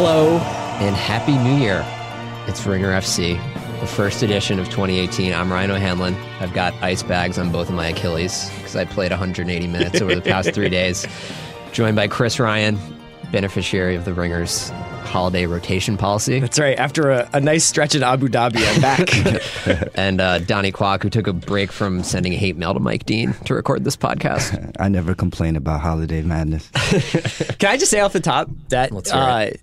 Hello and Happy New Year. It's Ringer FC, the first edition of 2018. I'm Ryan O'Hanlon. I've got ice bags on both of my Achilles because I played 180 minutes over the past three days. Joined by Chris Ryan, beneficiary of the Ringers holiday rotation policy. That's right. After a, a nice stretch in Abu Dhabi, I'm back. and uh, Donnie Kwak, who took a break from sending hate mail to Mike Dean to record this podcast. I never complain about holiday madness. Can I just say off the top that Let's hear uh, it.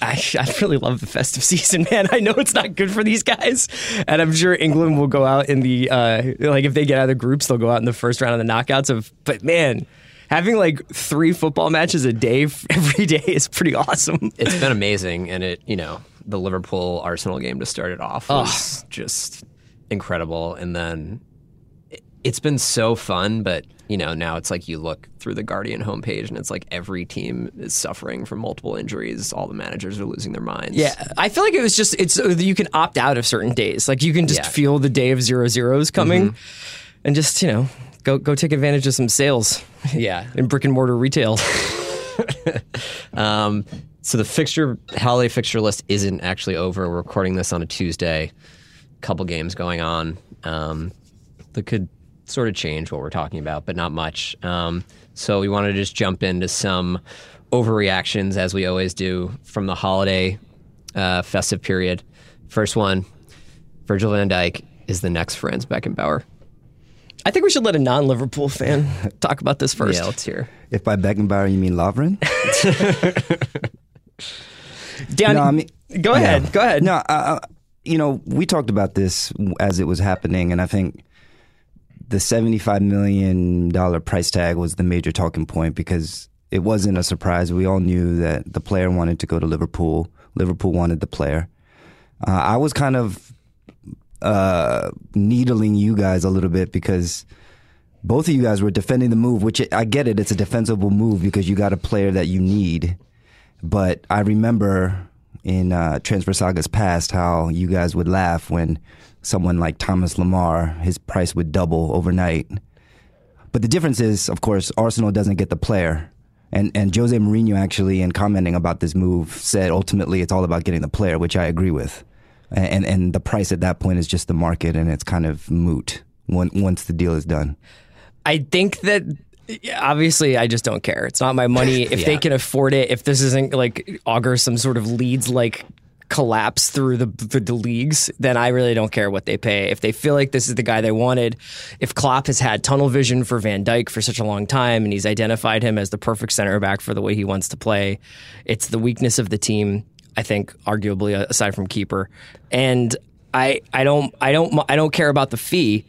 I, I really love the festive season, man. I know it's not good for these guys, and I'm sure England will go out in the uh, like if they get out of the groups, they'll go out in the first round of the knockouts. Of but man, having like three football matches a day every day is pretty awesome. It's been amazing, and it you know the Liverpool Arsenal game to start it off was just incredible, and then it's been so fun. But you know now it's like you look through the Guardian homepage, and it's like every team is suffering from multiple injuries. All the managers are losing their minds. Yeah, I feel like it was just it's uh, you can opt out of certain days. Like you can just Yeah. feel the day of zero zeros coming, and just you know go go take advantage of some sales yeah. in brick and mortar retail. Um, so the fixture holiday fixture list isn't actually over. We're recording this on a Tuesday. couple games going on um, that could sort of change what we're talking about, but not much. Um, so we want to just jump into some overreactions as we always do from the holiday uh, festive period. First one, Virgil van Dijk is the next Franz Beckenbauer. I think we should let a non-Liverpool fan talk about this first. Yeah, let's hear. If by Beckenbauer you mean Lovren? Dan, No, I mean- go ahead, Yeah. go ahead. No, you know, we talked about this as it was happening, and I think the $75 million price tag was the major talking point because it wasn't a surprise. We all knew that the player wanted to go to Liverpool. Liverpool wanted the player. Uh, I was kind of uh, needling you guys a little bit because both of you guys were defending the move, which I get it. It's a defensible move because you got a player that you need. But I remember in uh, Transfer Saga's past how you guys would laugh when someone like Thomas Lemar, his price would double overnight. But the difference is, of course, Arsenal doesn't get the player. And and Jose Mourinho actually, in commenting about this move, said ultimately it's all about getting the player, which I agree with. And and the price at that point is just the market, and it's kind of moot when, once the deal is done. I think that yeah, obviously I just don't care. It's not my money. If they can afford it, if this isn't like augur some sort of leads like collapse through the, the the leagues, then I really don't care what they pay. If they feel like this is the guy they wanted, if Klopp has had tunnel vision for Van Dijk for such a long time and he's identified him as the perfect center back for the way he wants to play, it's the weakness of the team. I think, arguably, uh, aside from keeper, and I I don't I don't I don't care about the fee.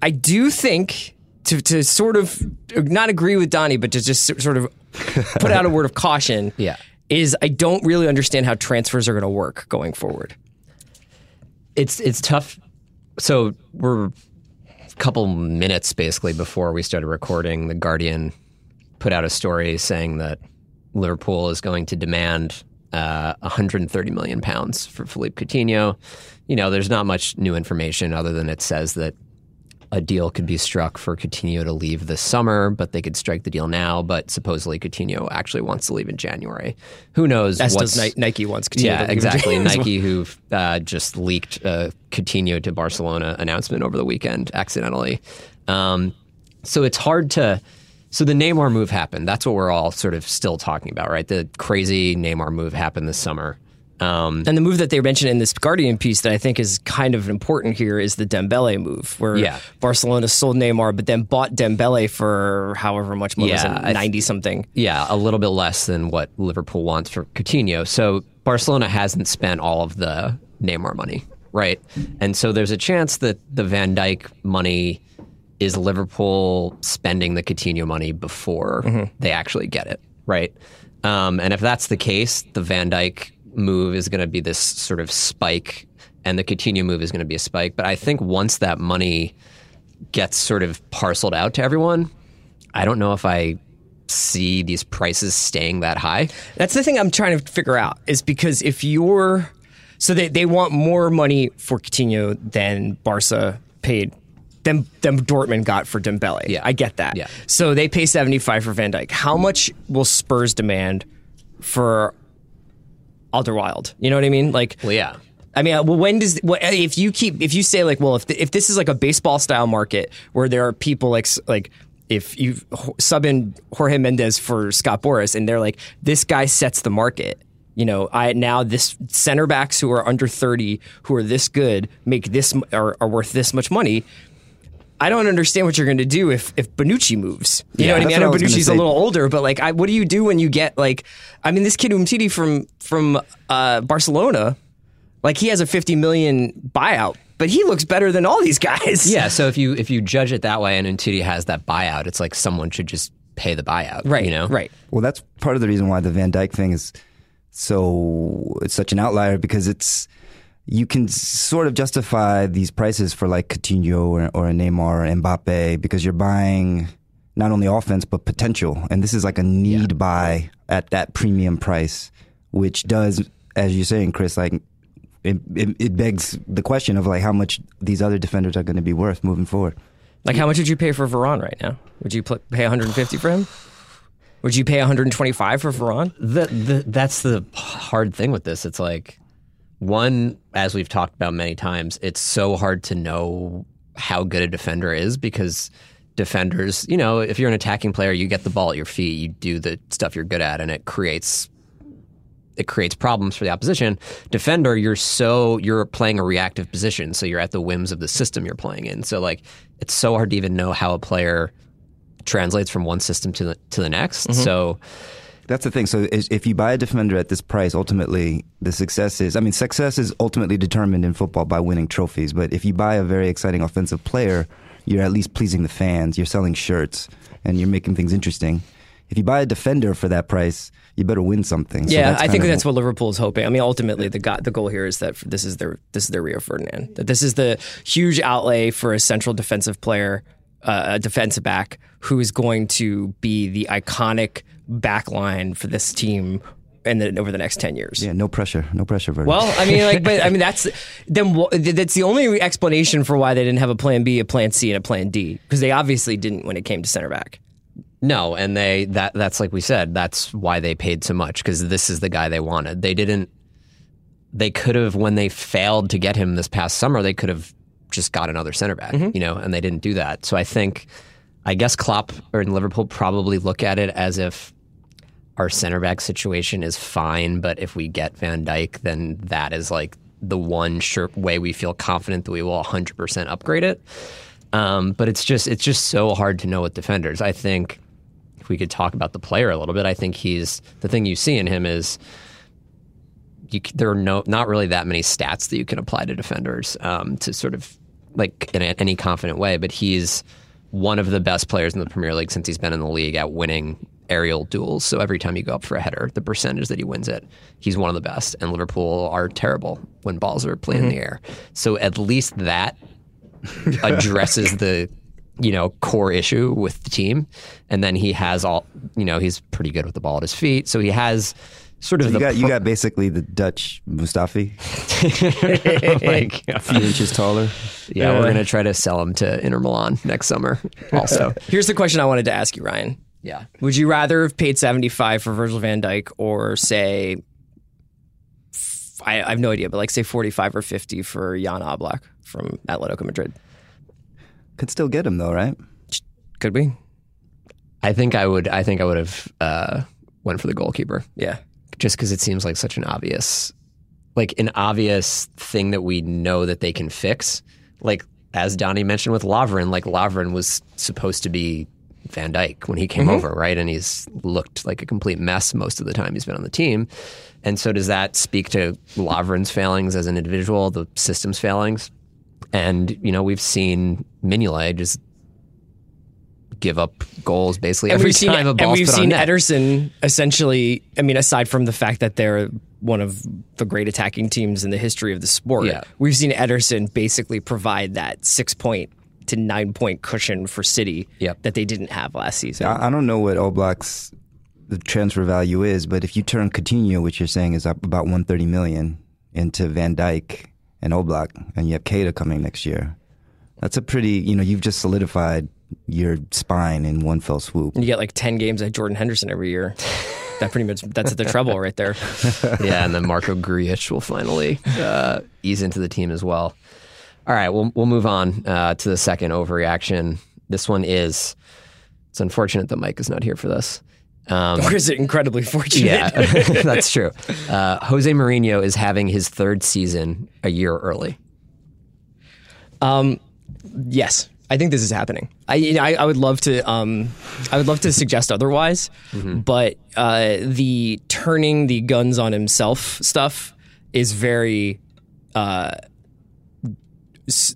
I do think to to sort of not agree with Donnie, but to just sort of put out a word of caution. Yeah. Is I don't really understand how transfers are going to work going forward. it's it's tough. So we're a couple minutes basically before we started recording. The Guardian put out a story saying that Liverpool is going to demand uh, 130 million pounds for Philippe Coutinho. You know, there's not much new information other than it says that a deal could be struck for Coutinho to leave this summer, but they could strike the deal now. But supposedly Coutinho actually wants to leave in January. Who knows? As does Ni- Nike wants. Coutinho yeah, to leave exactly. Nike, who uh, just leaked a Coutinho to Barcelona announcement over the weekend accidentally. Um, so it's hard to. So the Neymar move happened. That's what we're all sort of still talking about, right? The crazy Neymar move happened this summer. Um, And the move that they mentioned in this Guardian piece that I think is kind of important here is the Dembele move, where Yeah. Barcelona sold Neymar, but then bought Dembele for however much money, Yeah, ninety something. Yeah, a little bit less than what Liverpool wants for Coutinho. So Barcelona hasn't spent all of the Neymar money, right? And so there's a chance that the Van Dijk money is Liverpool spending the Coutinho money before they actually get it, right? Um, and if that's the case, the Van Dijk move is going to be this sort of spike, and the Coutinho move is going to be a spike. But I think once that money gets sort of parceled out to everyone, I don't know if I see these prices staying that high. That's the thing I'm trying to figure out is because if you're so they, they want more money for Coutinho than Barca paid than than Dortmund got for Dembele. Yeah. I get that. Yeah. So they pay 75 for Van Dijk. How much will Spurs demand for Alderweireld. You know what I mean? Like, Well, yeah. I mean, uh, well, when does uh, if you keep if you say like, well, if the, if this is like a baseball style market where there are people like like if you sub in Jorge Mendes for Scott Boras and they're like, this guy sets the market. You know, I now this center backs who are under thirty who are this good make this are, are worth this much money. I don't understand what you're going to do if if Bonucci moves. You Yeah, know what I mean? that's I know I Bonucci's a little older, but like, I, what do you do when you get like? I mean, this kid Umtiti from from uh, Barcelona, like he has a 50 million buyout, but he looks better than all these guys. Yeah, so if you if you judge it that way and Umtiti has that buyout, it's like someone should just pay the buyout. right. You know? right. Well, that's part of the reason why the Van Dijk thing is so it's such an outlier because it's you can sort of justify these prices for like Coutinho or, or a Neymar or Mbappe because you're buying not only offense but potential, and this is like a need buy at that premium price, which does, as you're saying, Chris, like. It, it, it begs the question of like how much these other defenders are going to be worth moving forward. Like, how much would you pay for Varane right now? Would you pay 150 for him? Would you pay 125 for Varane? The, the, that's the hard thing with this. It's like, one, as we've talked about many times, it's so hard to know how good a defender is because defenders, you know, if you're an attacking player, you get the ball at your feet, you do the stuff you're good at, and it creates it creates problems for the opposition. Defender, you're so you're playing a reactive position, so you're at the whims of the system you're playing in. So like it's so hard to even know how a player translates from one system to the to the next. Mm-hmm. So That's the thing. So if you buy a defender at this price, ultimately the success is. I mean, success is ultimately determined in football by winning trophies. But if you buy a very exciting offensive player, you're at least pleasing the fans. You're selling shirts and you're making things interesting. If you buy a defender for that price, you better win something. So yeah, I think that's what Liverpool's hoping. I mean, ultimately, the go- the goal here is that this is their this is their Rio Ferdinand. That this is the huge outlay for a central defensive player, uh, a defensive back who is going to be the iconic back line for this team. And then over the next ten years, Yeah, no pressure, no pressure. Vernon. Well, I mean, like, but I mean, that's then that's the only explanation for why they didn't have a plan B, a plan C, and a plan D because they obviously didn't when it came to center back. No, and they that that's like we said, that's why they paid so much because this is the guy they wanted. They didn't they could have when they failed to get him this past summer, they could have just got another center back, you know, and they didn't do that. So I think I guess Klopp or in Liverpool probably look at it as if our center back situation is fine, but if we get Van Dijk, then that is like the one sure way we feel confident that we will 100% upgrade it. Um, but it's just it's just so hard to know with defenders. I think if we could talk about the player a little bit, I think he's the thing you see in him is you, there are no not really that many stats that you can apply to defenders um, to sort of like in a, any confident way. But he's one of the best players in the Premier League since he's been in the league at winning aerial duels. So every time you go up for a header, the percentage that he wins it, he's one of the best. And Liverpool are terrible when balls are played in the air. So at least that addresses the you know core issue with the team and then he has all you know he's pretty good with the ball at his feet so he has sort of you the got you got basically the Dutch Mustafi, like a few inches taller. yeah we're gonna try to sell him to Inter Milan next summer also Here's the question I wanted to ask you, Ryan. yeah Would you rather have paid 75 for Virgil van Dijk or say, I have no idea, but like say 45 or 50 for Jan Oblak from Atletico Madrid? Could still get him though, right? Could we? I think I would I think I would have uh, went for the goalkeeper Yeah. Just because it seems like such an obvious like an obvious thing that we know that they can fix. Like as Donnie mentioned with Lovren, like Lovren was supposed to be Van Dijk when he came mm-hmm. over right? And he's looked like a complete mess most of the time he's been on the team. And so does that speak to Lovren's failings as an individual the system's failings? And you know we've seen Mignolet just give up goals basically And every we've seen, time a and we've put seen on net. Ederson essentially, I mean, aside from the fact that they're one of the great attacking teams in the history of the sport, Yeah. we've seen Ederson basically provide that six point to nine point cushion for City Yep. that they didn't have last season. I, I don't know what Oblak's the transfer value is, but if you turn Coutinho, which you're saying is up about 130 million, into Van Dijk and Oblak, and you have Keita coming next year, that's a pretty. You know, you've just solidified your spine in one fell swoop. And you get like 10 games like Jordan Henderson every year. that pretty much that's the trouble right there. yeah, and then Marko Grujic will finally uh, ease into the team as well. All right, we'll we'll move on uh, to the second overreaction. This one is it's unfortunate that Mike is not here for this. Um, or is it incredibly fortunate? Yeah, that's true. Uh, Jose Mourinho is having his third season a year early. Um, yes, I think this is happening. I, you know, I, I, would love to, um, I would love to suggest otherwise, mm-hmm. but uh, the turning the guns on himself stuff is very, uh,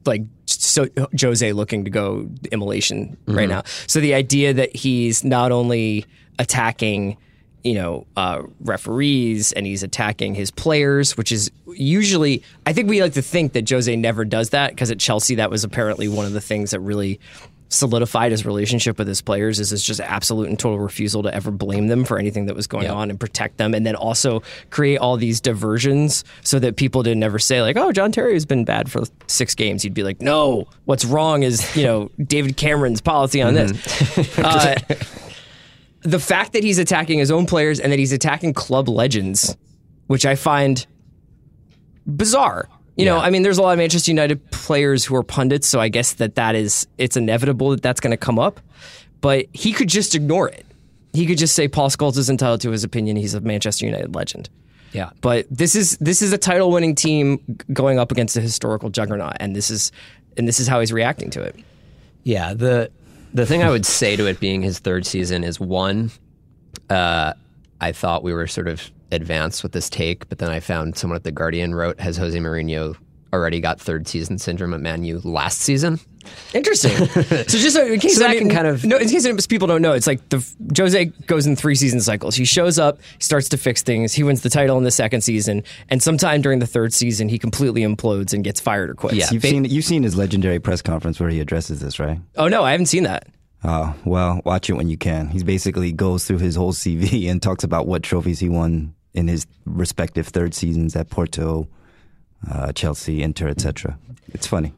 like so Jose looking to go immolation mm-hmm. right now. So the idea that he's not only attacking you know uh, referees and he's attacking his players, which is usually I think we like to think that Jose never does that because at Chelsea that was apparently one of the things that really solidified his relationship with his players is his just absolute and total refusal to ever blame them for anything that was going on and protect them and then also create all these diversions so that people didn't ever say like oh John Terry has been bad for six games. He'd be like no what's wrong is you know David Cameron's policy on this. Mm-hmm. uh, the fact that he's attacking his own players and that he's attacking club legends, which I find bizarre. You yeah. know, I mean, there's a lot of Manchester United players who are pundits, so I guess that that is it's inevitable that that's going to come up. But he could just ignore it. He could just say Paul Scholes is entitled to his opinion. He's a Manchester United legend. Yeah. But this is this is a title winning team going up against a historical juggernaut, and this is and this is how he's reacting to it. Yeah. The the thing I would say to it being his third season is one, uh, I thought we were sort of advanced with this take, but then I found someone at the Guardian wrote, "Has Jose Mourinho already got third season syndrome at Man U last season?" Interesting. so just in case so that can kind of no, in case people don't know, it's like the Jose goes in three season cycles. He shows up, starts to fix things. He wins the title in the second season, and sometime during the third season, he completely implodes and gets fired or quits. Yeah, you've seen you've seen his legendary press conference where he addresses this, right? Oh no, I haven't seen that. Oh well, watch it when you can. He basically goes through his whole CV and talks about what trophies he won in his respective third seasons at Porto, uh, Chelsea, Inter, etc. It's funny.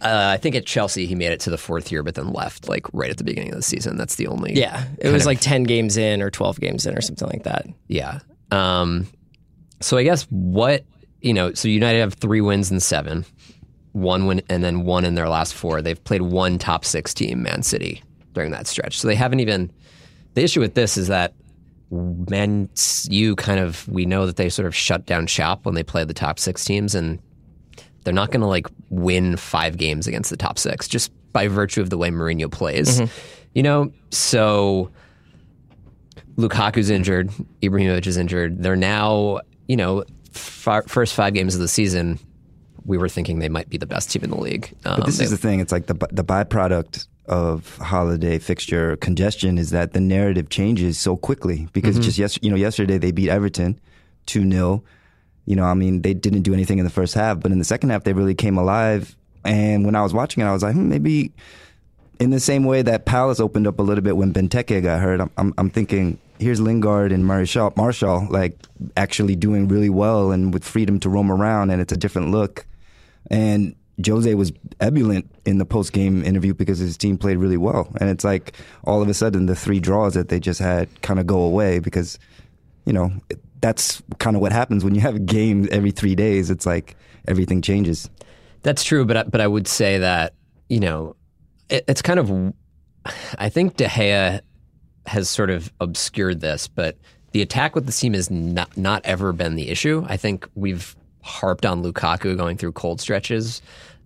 Uh, I think at Chelsea he made it to the fourth year, but then left like right at the beginning of the season. That's the only. Yeah, it was of, like ten games in or twelve games in or something like that. Yeah. Um, so I guess what you know, so United have three wins and seven, one win and then one in their last four. They've played one top six team, Man City, during that stretch. So they haven't even. The issue with this is that Man U kind of we know that they sort of shut down shop when they play the top six teams and they're not going to like win five games against the top six just by virtue of the way Mourinho plays. Mm-hmm. You know, so Lukaku's injured, Ibrahimovic is injured. They're now, you know, far, first five games of the season, we were thinking they might be the best team in the league. Um, but this is the thing; it's like the the byproduct of holiday fixture congestion is that the narrative changes so quickly because mm-hmm. just yes, you know, yesterday they beat Everton two 0 you know, I mean, they didn't do anything in the first half, but in the second half, they really came alive. And when I was watching it, I was like, hmm, maybe in the same way that Palace opened up a little bit when Benteke got hurt, I'm, I'm, I'm thinking, here's Lingard and Marshall, Martial, like actually doing really well and with freedom to roam around, and it's a different look. And Jose was ebullient in the post game interview because his team played really well. And it's like all of a sudden the three draws that they just had kind of go away because, you know, that's kind of what happens when you have a game every three days. It's like everything changes. That's true, but but I would say that you know it, it's kind of I think De Gea has sort of obscured this, but the attack with the team has not not ever been the issue. I think we've harped on Lukaku going through cold stretches.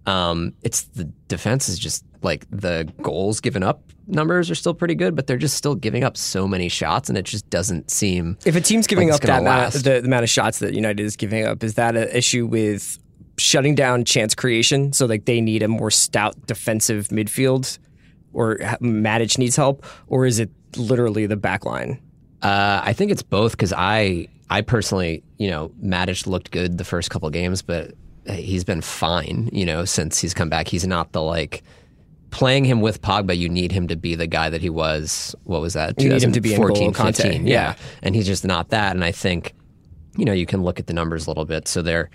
Um, it's the defense is just like the goals given up numbers are still pretty good, but they're just still giving up so many shots, and it just doesn't seem. If a team's giving like up that amount, the, the, amount of shots that United is giving up, is that an issue with shutting down chance creation? So like they need a more stout defensive midfield, or Matic needs help, or is it literally the back line? Uh, I think it's both because I I personally, you know, Matic looked good the first couple games, but he's been fine, you know, since he's come back. He's not the like playing him with Pogba, you need him to be the guy that he was. What was that? You need him to be 14, 15. Yeah. yeah. And he's just not that. And I think, you know, you can look at the numbers a little bit. So they're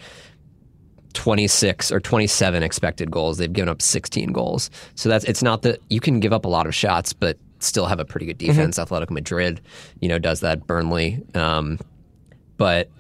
26 or 27 expected goals. They've given up 16 goals. So that's, it's not that you can give up a lot of shots, but still have a pretty good defense. Atletico Madrid, you know, does that. Burnley, um, but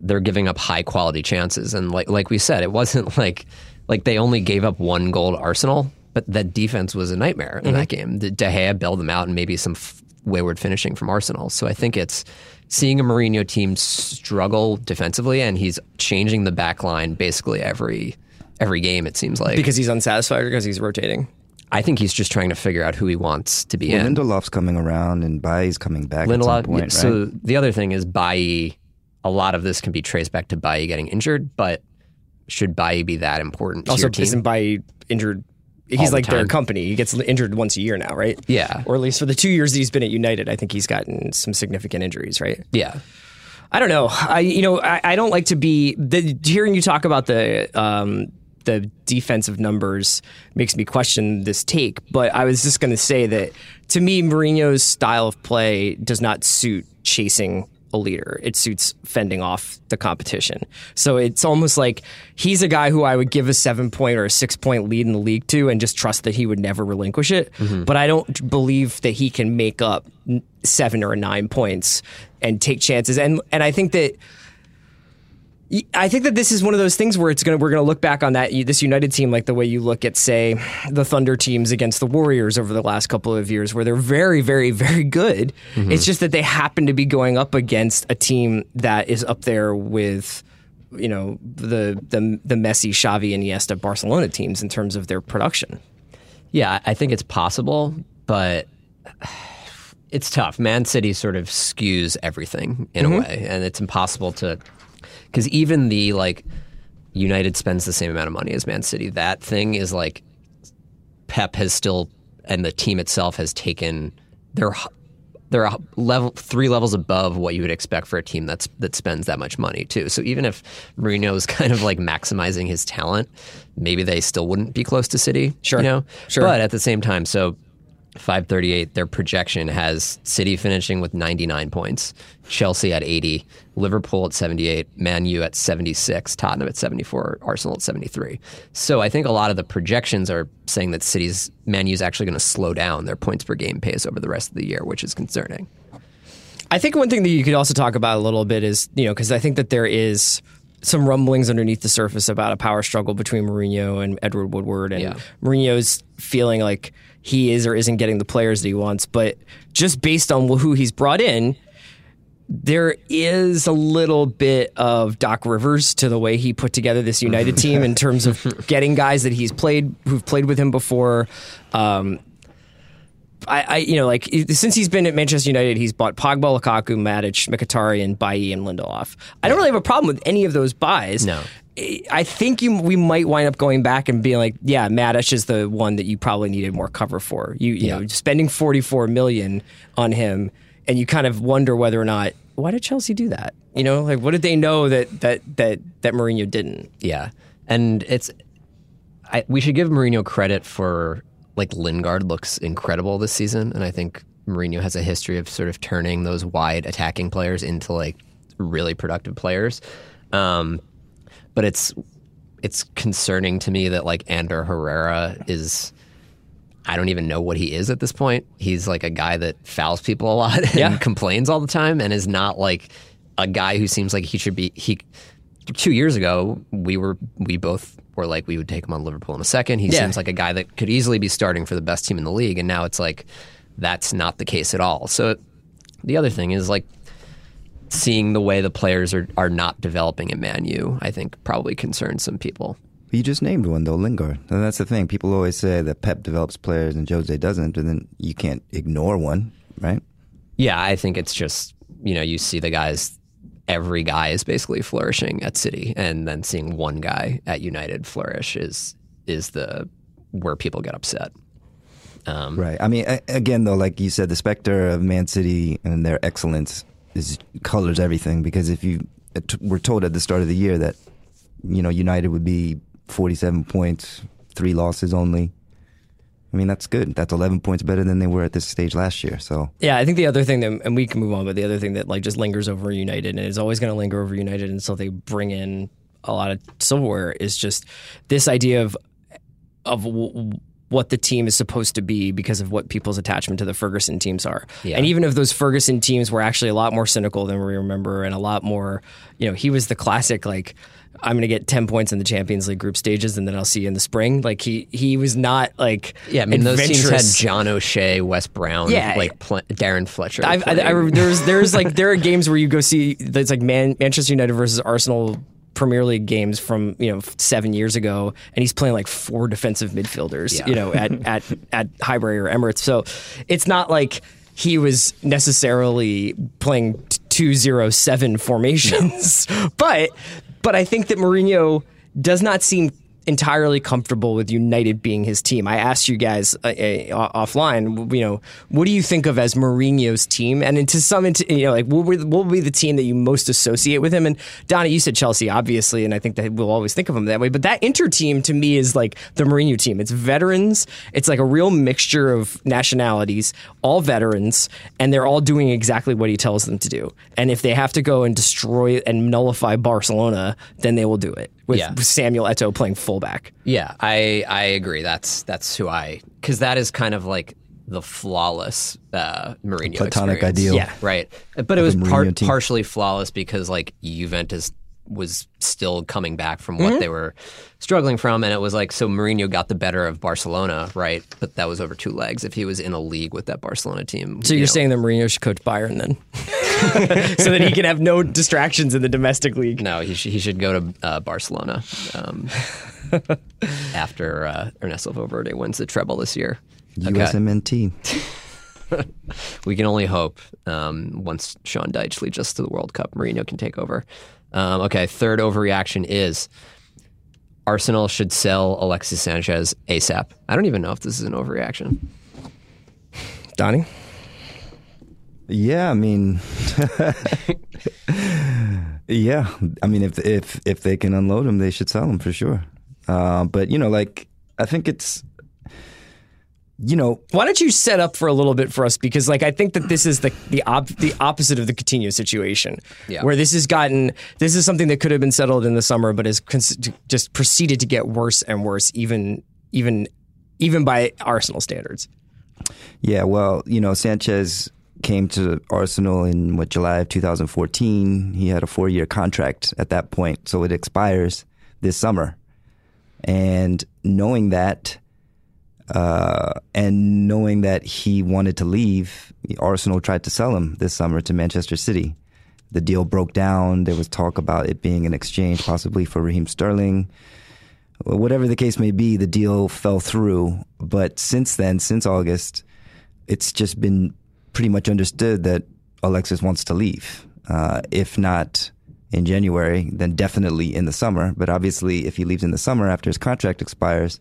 they're giving up high quality chances. And like like we said, it wasn't like like they only gave up one goal to Arsenal, but that defense was a nightmare in that mm-hmm. game. De De Gea bailed them out, and maybe some f- wayward finishing from Arsenal. So I think it's seeing a Mourinho team struggle defensively, and he's changing the back line basically every every game. It seems like because he's unsatisfied or because he's rotating. I think he's just trying to figure out who he wants to be Well, in. Lindelof's coming around and Bailly's coming back at some Lindelof. point, right? So the other thing is Bailly. A lot of this can be traced back to Bailly getting injured, but should Bailly be that important to Also, your team? isn't by injured. He's the like their time. company. He gets injured once a year now, right? Yeah. Or at least for the two years that he's been at United, I think he's gotten some significant injuries, right? Yeah. I don't know. I you know I, I don't like to be the, hearing you talk about the um, the defensive numbers makes me question this take. But I was just going to say that to me, Mourinho's style of play does not suit chasing a leader. It suits fending off the competition. So it's almost like he's a guy who I would give a seven point or a six point lead in the league to and just trust that he would never relinquish it. Mm-hmm. But I don't believe that he can make up seven or nine points and take chances. And and I think that I think that this is one of those things where it's gonna we're gonna look back on that this United team like the way you look at say the Thunder teams against the Warriors over the last couple of years where they're very very very good. Mm-hmm. It's just that they happen to be going up against a team that is up there with you know the the the Messi, Xavi, and Iniesta Barcelona teams in terms of their production. Yeah, I think it's possible, but it's tough. Man City sort of skews everything in a mm-hmm. way, and it's impossible to because even the like United spends the same amount of money as Man City. That thing is like Pep has still and the team itself has taken their they're a level three levels above what you would expect for a team that's that spends that much money too. So even if Mourinho is kind of like maximizing his talent, maybe they still wouldn't be close to City. Sure. you know, Sure. But at the same time, so 538, their projection has City finishing with 99 points, Chelsea at 80, Liverpool at 78, Man U at 76, Tottenham at 74, Arsenal at 73. So I think a lot of the projections are saying that City's Man U is actually going to slow down their points per game pace over the rest of the year, which is concerning. I think one thing that you could also talk about a little bit is, you know, because I think that there is some rumblings underneath the surface about a power struggle between Mourinho and Edward Woodward, and Yeah. Mourinho's feeling like he is or isn't getting the players that he wants. But just based on who he's brought in, there is a little bit of Doc Rivers to the way he put together this United team in terms of getting guys that he's played, who've played with him before. Um, I, I, you know, like since he's been at Manchester United, he's bought Pogba, Lukaku, Matic, Mkhitaryan, Bailly, and Lindelof. I don't really have a problem with any of those buys. No. I think you we might wind up going back and being like, yeah, Matic is the one that you probably needed more cover for. You, you know, spending forty four million on him, and you kind of wonder whether or not why did Chelsea do that? You know, like what did they know that that that that Mourinho didn't? Yeah, and it's I, we should give Mourinho credit for like Lingard looks incredible this season, and I think Mourinho has a history of sort of turning those wide attacking players into like really productive players. Um, but it's it's concerning to me that like Ander Herrera is. I don't even know what he is at this point. He's like a guy that fouls people a lot and Yeah. complains all the time, and is not like a guy who seems like he should be. He two years ago, we were we both were like we would take him on Liverpool in a second. He Yeah. seems like a guy that could easily be starting for the best team in the league, and now it's like that's not the case at all. So the other thing is like seeing the way the players are are not developing at Man U. I think probably concerns some people. You just named one though, Lingard. And that's the thing. People always say that Pep develops players and Jose doesn't, and then you can't ignore one, right? Yeah, I think it's just you know you see the guys. Every guy is basically flourishing at City, and then seeing one guy at United flourish is is the where people get upset. Um, Right. I mean, again, though, like you said, the specter of Man City and their excellence is colors everything. Because if you were told at the start of the year that you know United would be forty-seven points, three losses only. I mean, that's good. That's eleven points better than they were at this stage last year. So Yeah, I think the other thing that, and we can move on, but the other thing that like just lingers over United and is always going to linger over United until they bring in a lot of silverware is just this idea of of what the team is supposed to be because of what people's attachment to the Ferguson teams are. Yeah. And even if those Ferguson teams were actually a lot more cynical than we remember and a lot more, you know, he was the classic like I'm going to get 10 points in the Champions League group stages and then I'll see you in the spring. Like he he was not like Yeah, I mean those teams had. John O'Shea, Wes Brown, Yeah. like pl- Darren Fletcher. I've, I, I, there's there's like there are games where you go see that's like Man, Manchester United versus Arsenal Premier League games from you know seven years ago, and he's playing like four defensive midfielders, Yeah. you know, at at at Highbury or Emirates. So it's not like he was necessarily playing two zero seven formations, but but I think that Mourinho does not seem entirely comfortable with United being his team. I asked you guys uh, uh, offline, you know, what do you think of as Mourinho's team? And to some, you know, like what will be the team that you most associate with him? And Donnie, you said Chelsea, obviously, and I think that we'll always think of him that way. But that Inter team to me is like the Mourinho team. It's veterans. It's like a real mixture of nationalities, all veterans, and they're all doing exactly what he tells them to do. And if they have to go and destroy and nullify Barcelona, then they will do it with Yeah. Samuel Eto'o playing fullback. Yeah, I I agree. That's that's who I because that is kind of like the flawless uh, Mourinho Platonic experience. ideal. Yeah. right. But it was par- partially flawless because like Juventus was still coming back from what they were struggling from, and it was like so Mourinho got the better of Barcelona, right? But that was over two legs. If he was in a league with that Barcelona team, So you you're know, saying that Mourinho should coach Bayern then, so that he can have no distractions in the domestic league. No, he should, he should go to uh, Barcelona um, after uh, Ernesto Valverde wins the treble this year. Okay. USMNT. we can only hope um, once Sean Dyche leads us to the World Cup, Mourinho can take over. Um, okay, third overreaction is Arsenal should sell Alexis Sanchez ASAP. I don't even know if this is an overreaction. Donnie, Yeah, I mean, yeah, I mean, if if if they can unload them, they should sell them for sure. Uh, but you know, like I think it's, you know, why don't you set up for a little bit for us because like I think that this is the the op- the opposite of the Coutinho situation, Yeah. where this has gotten this is something that could have been settled in the summer, but has cons- just proceeded to get worse and worse, even even even by Arsenal standards. Yeah, well, you know, Sanchez came to Arsenal in what July of 2014. He had a four-year contract at that point, so it expires this summer. And knowing that, uh, and knowing that he wanted to leave, Arsenal tried to sell him this summer to Manchester City. The deal broke down. There was talk about it being an exchange, possibly for Raheem Sterling whatever the case may be, the deal fell through. But since then, since August, it's just been pretty much understood that Alexis wants to leave. Uh, if not in January, then definitely in the summer. But obviously, if he leaves in the summer after his contract expires,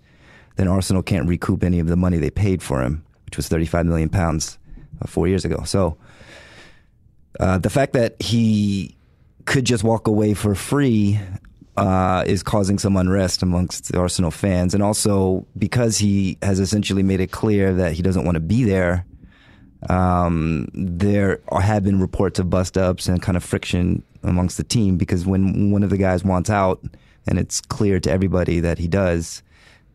then Arsenal can't recoup any of the money they paid for him, which was 35 million pounds uh, four years ago. So uh, the fact that he could just walk away for free uh, is causing some unrest amongst the Arsenal fans, and also because he has essentially made it clear that he doesn't want to be there. Um, there have been reports of bust ups and kind of friction amongst the team because when one of the guys wants out, and it's clear to everybody that he does,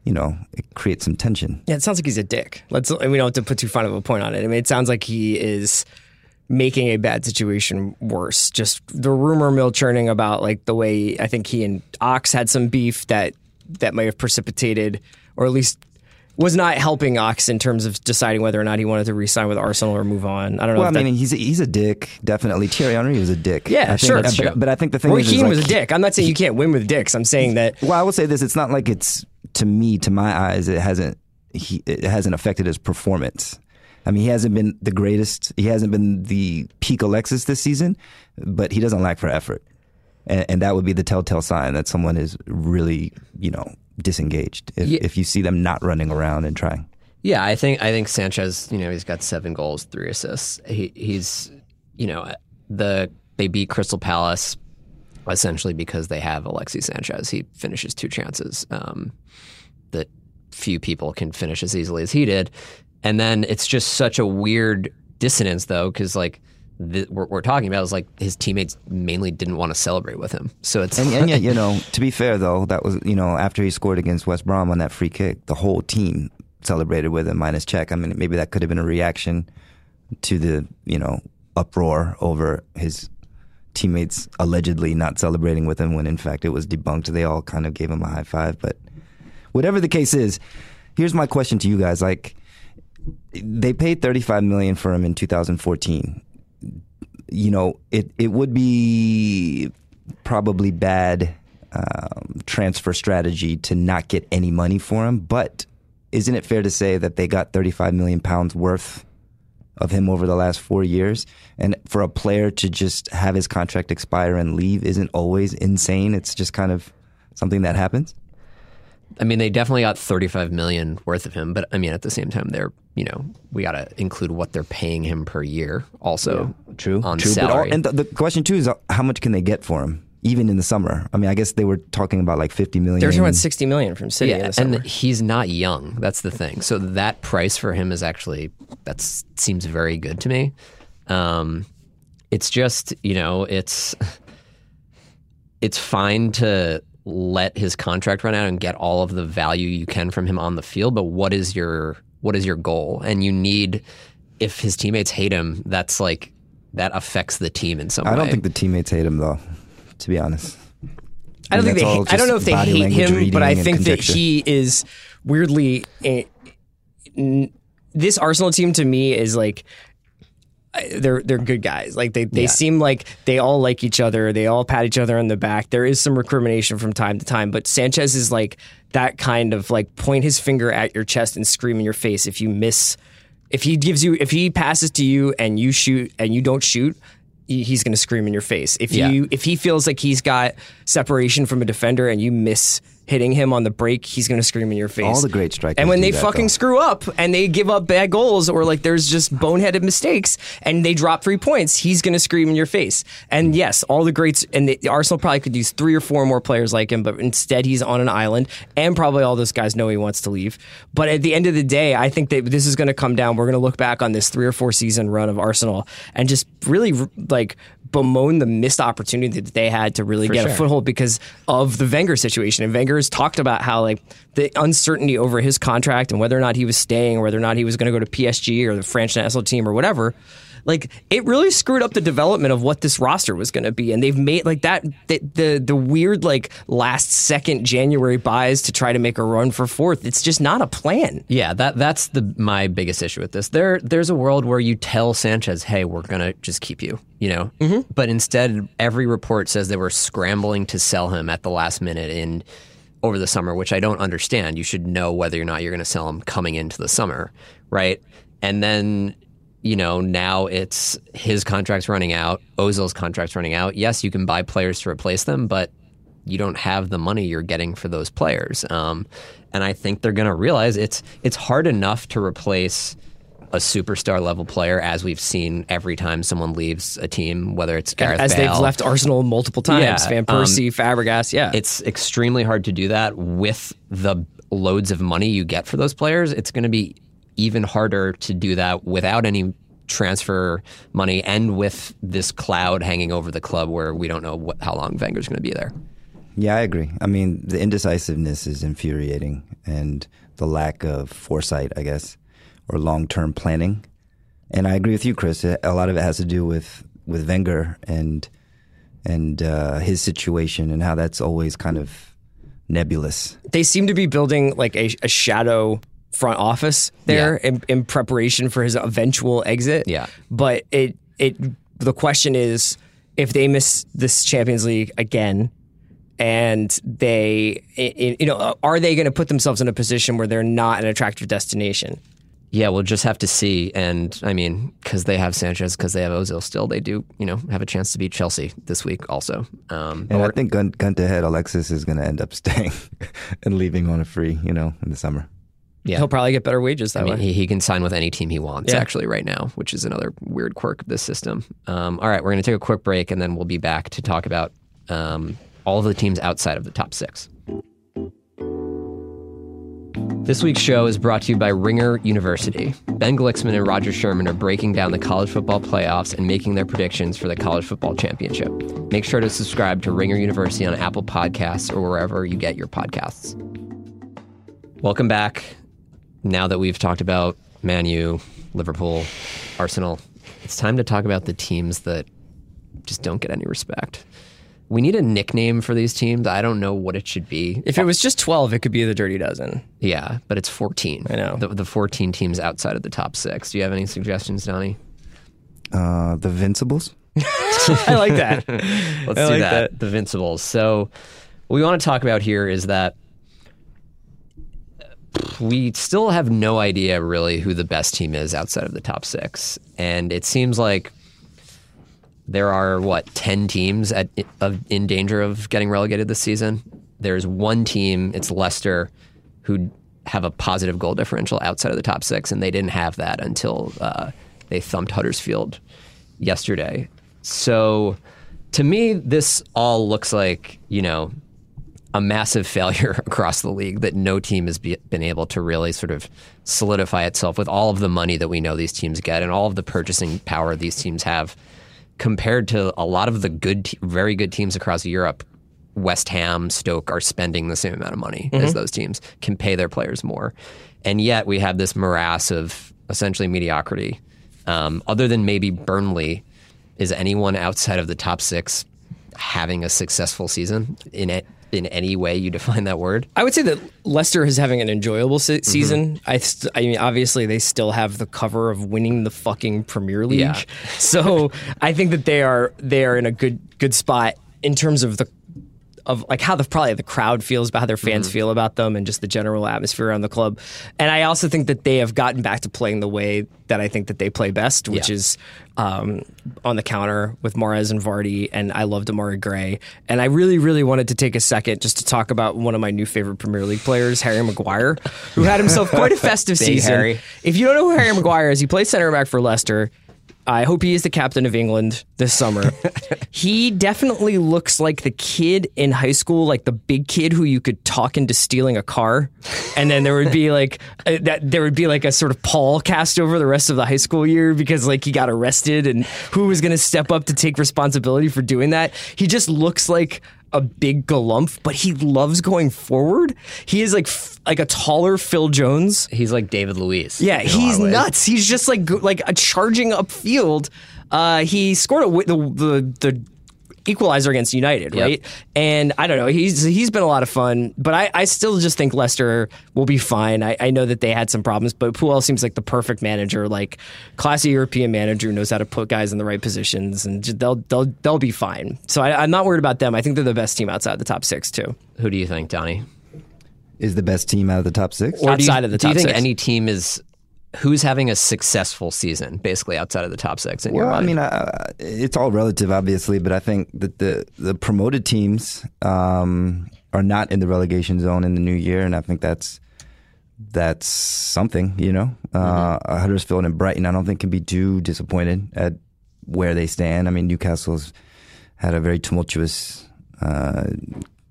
you know, it creates some tension. Yeah, it sounds like he's a dick. Let's we don't have to put too fine of a point on it. I mean, it sounds like he is making a bad situation worse. Just the rumor mill churning about like the way I think he and Ox had some beef that that might have precipitated or at least was not helping Ox in terms of deciding whether or not he wanted to re-sign with Arsenal or move on. I don't know. Well, I that- mean, he's a, he's a dick, definitely. Thierry Henry was a dick. yeah, I think- sure. But, but I think the thing Roy is, is like, was a dick. I'm not saying you can't win with dicks. I'm saying that Well, I will say this: it's not like it's to me, to my eyes, it hasn't he it hasn't affected his performance. I mean, he hasn't been the greatest. He hasn't been the peak Alexis this season, but he doesn't lack for effort, and, and that would be the telltale sign that someone is really, you know, disengaged. If, Yeah. if you see them not running around and trying. Yeah, I think I think Sanchez. You know, he's got seven goals, three assists. He, he's, you know, the they beat Crystal Palace essentially because they have Alexi Sanchez. He finishes two chances um, that few people can finish as easily as he did, and then it's just such a weird dissonance though, because like. The, we're, we're talking about is like his teammates mainly didn't want to celebrate with him, so it's And, and yet, you know, to be fair though, that was you know after he scored against West Brom on that free kick, the whole team celebrated with him minus check. I mean, maybe that could have been a reaction to the you know uproar over his teammates allegedly not celebrating with him when in fact it was debunked. They all kind of gave him a high five, but whatever the case is, here's my question to you guys: like, they paid 35 million for him in 2014. You know, it it would be probably bad um, transfer strategy to not get any money for him, but isn't it fair to say that they got 35 million pounds worth of him over the last four years? And for a player to just have his contract expire and leave isn't always insane. It's just kind of something that happens. I mean, they definitely got 35 million worth of him, but I mean, at the same time, they're you know we got to include what they're paying him per year, also True, on true. But all, salary. and the, the question too is uh, how much can they get for him, even in the summer? I mean, I guess they were talking about like 50 million. They're talking about 60 million from City in yeah, the summer. and he's not young. That's the thing. So that price for him is actually that seems very good to me. Um, it's just you know it's it's fine to let his contract run out and get all of the value you can from him on the field, but what is your what is your goal? And you need if his teammates hate him, that's like that affects the team in some I way. I don't think the teammates hate him though, to be honest. I don't And think they. Hate, I don't know if they hate him, but I and think that he is weirdly. eh, n- this Arsenal team to me is like I- they're they're good guys. Like they they Yeah. seem like they all like each other. They all pat each other on the back. There is some recrimination from time to time, but Sanchez is like that kind of like point his finger at your chest and scream in your face if you miss. If he gives you, if he passes to you and you shoot and you don't shoot, he's going to scream in your face. If Yeah. you if he feels like he's got separation from a defender and you miss hitting him on the break, he's going to scream in your face. All the great strikers And when they that, fucking though. screw up and they give up bad goals or like there's just boneheaded mistakes and they drop three points, he's going to scream in your face. And mm. yes, all the greats and the, Arsenal probably could use three or four more players like him, but instead he's on an island and probably all those guys know he wants to leave. But at the end of the day, I think that this is going to come down. We're going to look back on this three or four season run of Arsenal and just really like bemoan the missed opportunity that they had to really get a foothold because of the Wenger situation. And Wenger has talked about how like the uncertainty over his contract and whether or not he was staying or whether or not he was going to go to PSG or the French national team or whatever. Like it really screwed up the development of what this roster was going to be, and they've made like that the, the the weird like last second January buys to try to make a run for fourth. It's just not a plan. Yeah, that that's the my biggest issue with this. There there's a world where you tell Sanchez, "Hey, we're going to just keep you," you know. Mm-hmm. But instead every report says they were scrambling to sell him at the last minute in over the summer, which I don't understand. You should know whether or not you're going to sell him coming into the summer, right? And then you know, now it's his contract's running out, Ozil's contract's running out. Yes, you can buy players to replace them, but you don't have the money you're getting for those players. Um, and I think they're going to realize it's it's hard enough to replace a superstar level player, as we've seen every time someone leaves a team, whether it's Gareth As Bale. they've left Arsenal multiple times, Yeah, Van um, Persie, Fabregas, yeah. It's extremely hard to do that with the loads of money you get for those players. It's going to be even harder to do that without any transfer money and with this cloud hanging over the club where we don't know what, how long Wenger's going to be there. Yeah, I agree. I mean, the indecisiveness is infuriating, and the lack of foresight, I guess, or long-term planning. And I agree with you, Chris. A lot of it has to do with with Wenger and and uh, his situation, and how that's always kind of nebulous. they seem to be building like a, a shadow front office there in, in preparation for his eventual exit. Yeah. But it it the question is if they miss this Champions League again and they i- i- you know are they going to put themselves in a position where they're not an attractive destination? Yeah, we'll just have to see. And I mean, because they have Sanchez, because they have Ozil still, they do, you know, have a chance to beat Chelsea this week also. Um, And I think gun, gun to head, Alexis is going to end up staying and leaving on a free, you know, in the summer. Yeah. He'll probably get better wages that I mean, way. he, he can sign with any team he wants Yeah. actually right now, which is another weird quirk of this system. Um, all right, we're going to take a quick break and then we'll be back to talk about um, all of the teams outside of the top six. This week's show is brought to you by Ringer University. Ben Glicksman and Rodger Sherman are breaking down the college football playoffs and making their predictions for the college football championship. Make sure to subscribe to Ringer University on Apple Podcasts or wherever you get your podcasts. Welcome back. Now that we've talked about Man U, Liverpool, Arsenal, it's time to talk about the teams that just don't get any respect. We need a nickname for these teams. I don't know what it should be. If it was just 12, it could be the Dirty Dozen. Yeah, but it's 14. I know. The, the 14 teams outside of the top six. Do you have any suggestions, Donnie? Uh, the Vincibles. I like that. Let's I do like that. that. The Vincibles. So, what we want to talk about here is that we still have no idea really who the best team is outside of the top six, and it seems like there are what ten teams at of, in danger of getting relegated this season. There's one team, it's Leicester, who have a positive goal differential outside of the top six, and they didn't have that until uh, they thumped Huddersfield yesterday. So, to me, this all looks like you know a massive failure across the league that no team has be, been able to really sort of solidify itself with all of the money that we know these teams get and all of the purchasing power these teams have compared to a lot of the good, te- very good teams across Europe. West Ham, Stoke are spending the same amount of money as those teams, can pay their players more. And yet we have this morass of essentially mediocrity. Um, other than maybe Burnley, is anyone outside of the top six having a successful season in it? In any way you define that word, I would say that Leicester is having an enjoyable se- mm-hmm. season. I, st- I mean, obviously, they still have the cover of winning the fucking Premier League. Yeah. so I think that they are they are in a good good spot in terms of the of like how the probably the crowd feels about how their fans feel about them and just the general atmosphere around the club. And I also think that they have gotten back to playing the way that I think that they play best, which Yeah. is um, on the counter with Mahrez and Vardy. And I loved Amari Gray. And I really, really wanted to take a second just to talk about one of my new favorite Premier League players, Harry Maguire, who had himself quite a festive season. Harry. If you don't know who Harry Maguire is, he plays center back for Leicester. I hope he is the captain of England this summer. he definitely looks like the kid in high school, like the big kid who you could talk into stealing a car, and then there would be like uh, that. There would be like a sort of pall cast over the rest of the high school year because like he got arrested, and who was going to step up to take responsibility for doing that? He just looks like a big galumph, but he loves going forward. He is like f- like a taller Phil Jones. he's like David Luiz. Yeah, in a lot he's nuts. He's just like like a charging upfield. Uh, he scored a the, the the equalizer against United, Yep. right? And I don't know. He's he's been a lot of fun, but I, I still just think Leicester will be fine. I, I know that they had some problems, but Puel seems like the perfect manager, like classy European manager who knows how to put guys in the right positions, and they'll they'll they'll be fine. So I, I'm not worried about them. I think they're the best team outside the top six too. Who do you think, Donnie? Is the best team out of the top six? Or do you- Outside of the top six. do you think six. any team is who's having a successful season, basically outside of the top six? In your Well, I mean, uh, it's all relative, obviously, but I think that the the promoted teams um, are not in the relegation zone in the new year, and I think that's that's something, you know. Uh, Huddersfield and Brighton, I don't think can be too disappointed at where they stand. I mean, Newcastle's had a very tumultuous uh,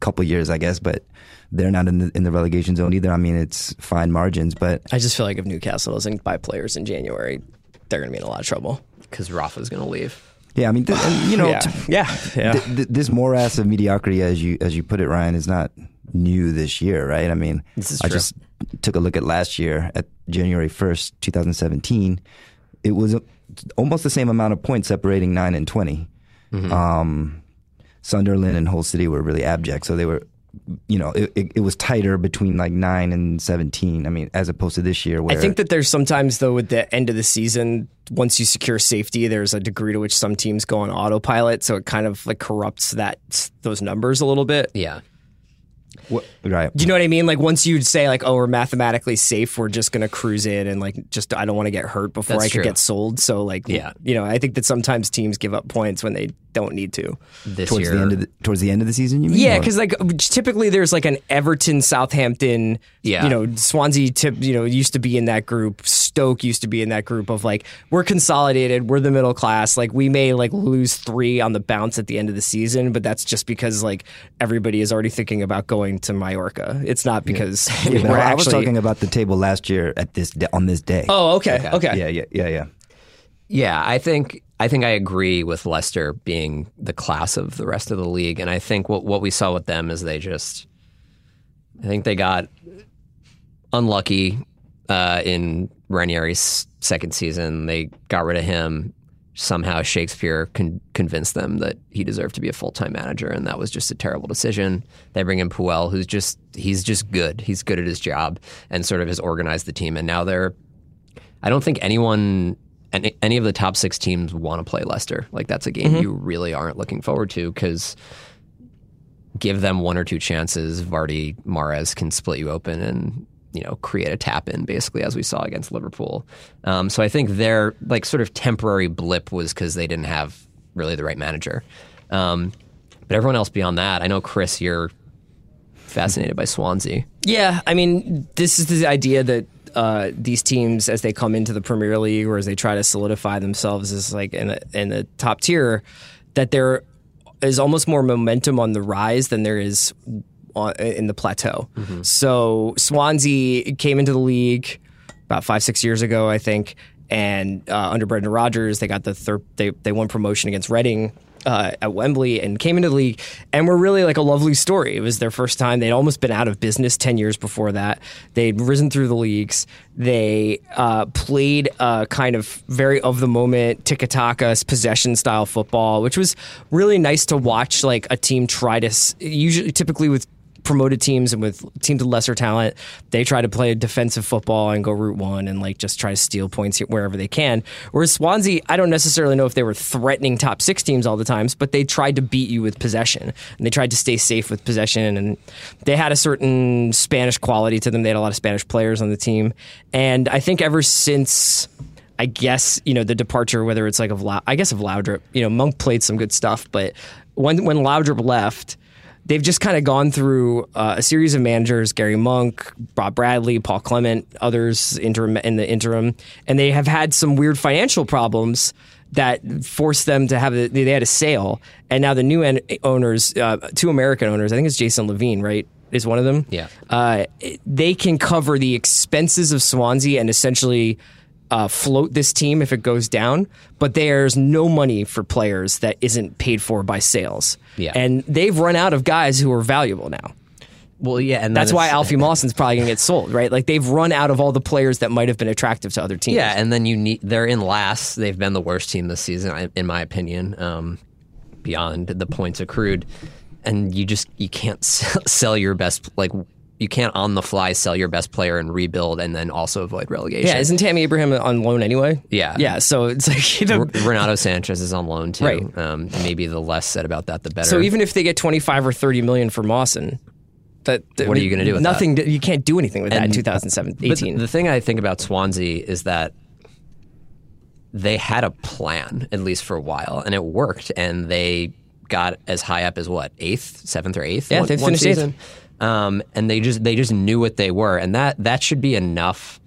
couple years, I guess, but they're not in the in the relegation zone either. I mean, it's fine margins, but I just feel like if Newcastle doesn't buy players in January, they're going to be in a lot of trouble. because Rafa's going to leave. yeah, I mean, th- and, you know, yeah, to- yeah, yeah. th- th- this morass of mediocrity, as you as you put it, Ryan, is not new this year, right? I mean, This is I true. just took a look at last year at January first, two thousand seventeen. It was a, almost the same amount of points separating nine and 20 Mm-hmm. Um, Sunderland and Hull City were really abject, so they were. You know, it, it, it was tighter between like nine and seventeen. I mean, as opposed to this year, where I think that there's sometimes though with the end of the season, once you secure safety, there's a degree to which some teams go on autopilot, so it kind of like corrupts that those numbers a little bit. Yeah. What- right. Do you know what I mean? Like once you'd say like, oh, we're mathematically safe, we're just gonna cruise in and like just I don't want to get hurt before That's I could true. get sold. So like, Yeah. you know, I think that sometimes teams give up points when they don't need to. This towards year, the end of the towards the end of the season. You mean? Yeah, because like typically there's like an Everton, Southampton. Yeah. You know, Swansea. Tip. You know, used to be in that group. Stoke used to be in that group of like we're consolidated. We're the middle class. Like we may like lose three on the bounce at the end of the season, but that's just because like everybody is already thinking about going to Mallorca. It's not because Yeah, but we're I was talking about the table last year at this da- on this day. oh, okay, okay. yeah, yeah, yeah, yeah. Yeah, I think I think I agree with Leicester being the class of the rest of the league, and I think what what we saw with them is they just, I think they got unlucky uh, in Ranieri's second season. They got rid of him. Somehow Shakespeare con- convinced them that he deserved to be a full time manager, and that was just a terrible decision. They bring in Puel, who's just he's just good. He's good at his job, and sort of has organized the team. And now they're. I don't think anyone any, any of the top six teams want to play Leicester. Like that's a game you really aren't looking forward to because give them one or two chances, Vardy, Mahrez can split you open and you know create a tap in basically as we saw against Liverpool. Um, so I think their like sort of temporary blip was because they didn't have really the right manager. Um, but everyone else beyond that, I know Chris, you're fascinated by Swansea. Yeah, I mean, this is the idea that uh, these teams, as they come into the Premier League or as they try to solidify themselves as like in, a, in the top tier, that there is almost more momentum on the rise than there is on, in the plateau. So Swansea came into the league about five six years ago, I think, and uh, under Brendan Rodgers, they got the third. They they won promotion against Reading. Uh, at Wembley and came into the league and were really like a lovely story. It was their first time. They'd almost been out of business 10 years before that. They'd risen through the leagues. They uh, played uh, kind of very of the moment tiki taka possession style football, which was really nice to watch like a team try to, usually typically with promoted teams and with teams with lesser talent, they try to play defensive football and go route one and like just try to steal points wherever they can. Whereas Swansea, I don't necessarily know if they were threatening top six teams all the times, but they tried to beat you with possession and they tried to stay safe with possession and they had a certain Spanish quality to them. They had a lot of Spanish players on the team, and I think ever since. I guess you know the departure, whether it's like of Lau- I guess of Laudrup. You know, Monk played some good stuff, but when when Laudrup left, they've just kind of gone through uh, a series of managers Gary Monk, Bob Bradley, Paul Clement, others interim in the interim, and they have had some weird financial problems that forced them to have a, they had a sale, and now the new en- owners, uh, two American owners, I think it's Jason Levien, right? Is one of them. Yeah. Uh, they can cover the expenses of Swansea and essentially uh, float this team if it goes down, but there's no money for players that isn't paid for by sales. Yeah. And they've run out of guys who are valuable now. Well, yeah, and That's why Alfie Mawson's probably going to get sold, right? Like they've run out of all the players that might have been attractive to other teams. Yeah, and then you need they're in last. They've been the worst team this season, in my opinion, um, beyond the points accrued. And you just you can't sell your best like you can't on the fly sell your best player and rebuild and then also avoid relegation. Yeah, isn't Tammy Abraham on loan anyway? Yeah. Yeah, so it's like, you know, R- Renato Sanchez is on loan too. Right. Um, maybe the less said about that, the better. so even if they get 25 or 30 million for Mawson, that, What are you gonna do with that? nothing, You can't do anything with that in And- 2007, But 18. the thing I think about Swansea is that they had a plan, at least for a while, and it worked. And they got as high up as what eighth, seventh, or eighth. Yeah, one, they finished eighth. Um, and they just they just knew what they were, and that that should be enough.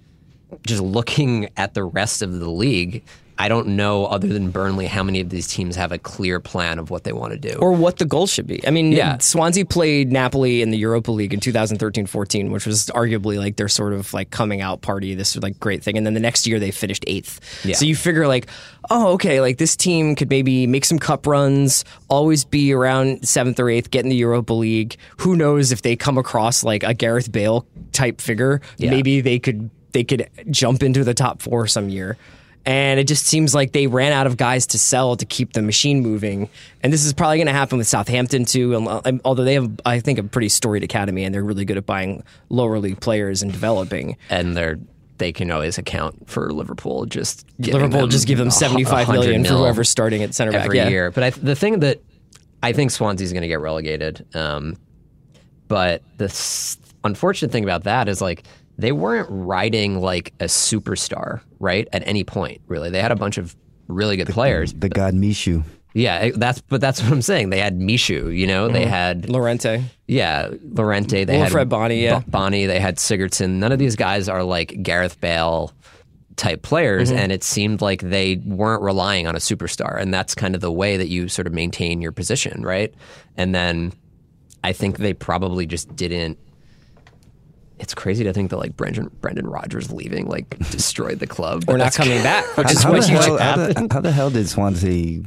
Just looking at the rest of the league, I don't know other than Burnley how many of these teams have a clear plan of what they want to do. or what the goal should be. I mean, Yeah. Swansea played Napoli in the Europa League in 2013-14, which was arguably like their sort of like coming out party, this like great thing. And then the next year they finished eighth. Yeah. So you figure like, oh, okay, like this team could maybe make some cup runs, always be around seventh or eighth, get in the Europa League. Who knows if they come across like a Gareth Bale type figure, Yeah. maybe they could they could jump into the top four some year. And it just seems like they ran out of guys to sell to keep the machine moving. And this is probably going to happen with Southampton too. Uh, Although they have, I think, a pretty storied academy and they're really good at buying lower league players and developing. and they're they can always account for Liverpool just Liverpool just give them seventy five 100 million for whoever's starting at center back. every Yeah. year. But I, the thing that I think Swansea's going to get relegated. Um, but the unfortunate thing about that is like they weren't riding like a superstar, right? At any point, really. They had a bunch of really good players. The god Michu. Yeah, that's but that's what I'm saying. They had Michu, you know, they had Llorente. yeah, Llorente. They Wilfried had Bony, yeah. Bo- Bony. They had Sigurdsson. None of these guys are like Gareth Bale type players, Mm-hmm. and it seemed like they weren't relying on a superstar, and that's kind of the way that you sort of maintain your position, right? And then I think they probably just didn't. It's crazy to think that like Brendan Brendan Rodgers leaving like destroyed the club. We're not coming back, which is how, what the hell, how, the, how the hell did Swansea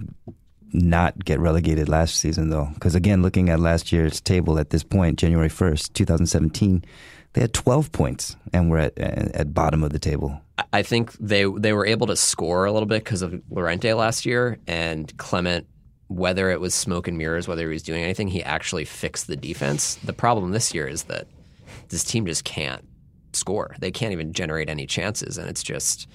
not get relegated last season, though? Because again, looking at last year's table at this point, January 1st, 2017, they had 12 points and we're at uh, at bottom of the table. I think they they were able to score a little bit because of Llorente last year and Clement. Whether it was smoke and mirrors, whether he was doing anything, he actually fixed the defense. The problem this year is that this team just can't score. They can't even generate any chances, and it's just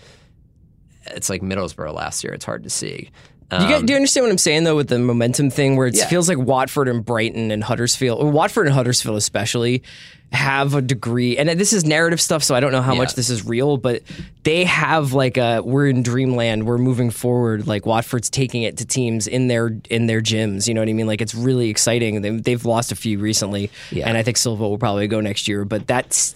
it's like Middlesbrough last year. It's hard to see. Do you, get, do you um, understand what I'm saying though with the momentum thing, where it Yeah. feels like Watford and Brighton and Huddersfield, or Watford and Huddersfield especially, have a degree, and this is narrative stuff, so I don't know how Yeah. much this is real, but they have like a we're in dreamland, we're moving forward. Like Watford's taking it to teams in their in their gyms, you know what I mean? Like it's really exciting. They, they've lost a few recently, Yeah. and I think Silva will probably go next year, but that's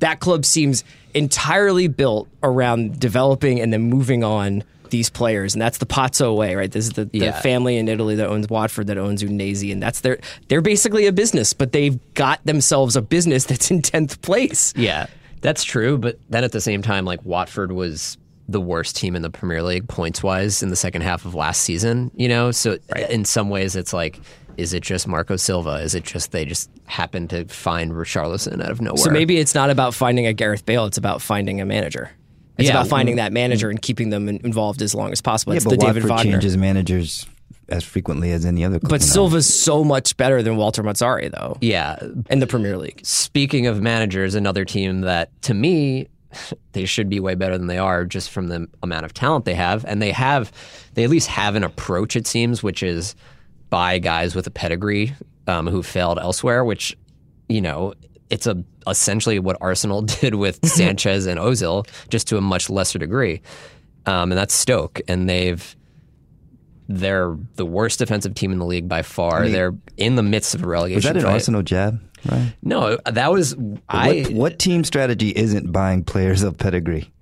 that club seems entirely built around developing and then moving on these players, and that's the Pozzo way, right? This is the, the Yeah. family in Italy that owns Watford that owns Udinese, and that's their they're basically a business, but they've got themselves a business that's in tenth place. Yeah, that's true. But then at the same time, like Watford was the worst team in the Premier League points wise in the second half of last season. You know, so in some ways, it's like, is it just Marco Silva? Is it just they just happened to find Richarlison out of nowhere? So maybe it's not about finding a Gareth Bale; it's about finding a manager. It's Yeah. about finding that manager and keeping them involved as long as possible. Yeah, It's but the David Watford Wagner. changes managers as frequently as any other club. But you know. Silva's so much better than Walter Mazzarri, though, yeah. in the Premier League. Speaking of managers, another team that to me they should be way better than they are just from the amount of talent they have, and they have they at least have an approach it seems, which is buy guys with a pedigree um, who failed elsewhere, which you know it's a essentially what Arsenal did with Sanchez and Ozil, just to a much lesser degree, um, and that's Stoke, and they've. They're the worst defensive team in the league by far. They're in the midst of a relegation. was that an fight. Arsenal jab? Right. No, that was I. what, what team strategy isn't buying players of pedigree?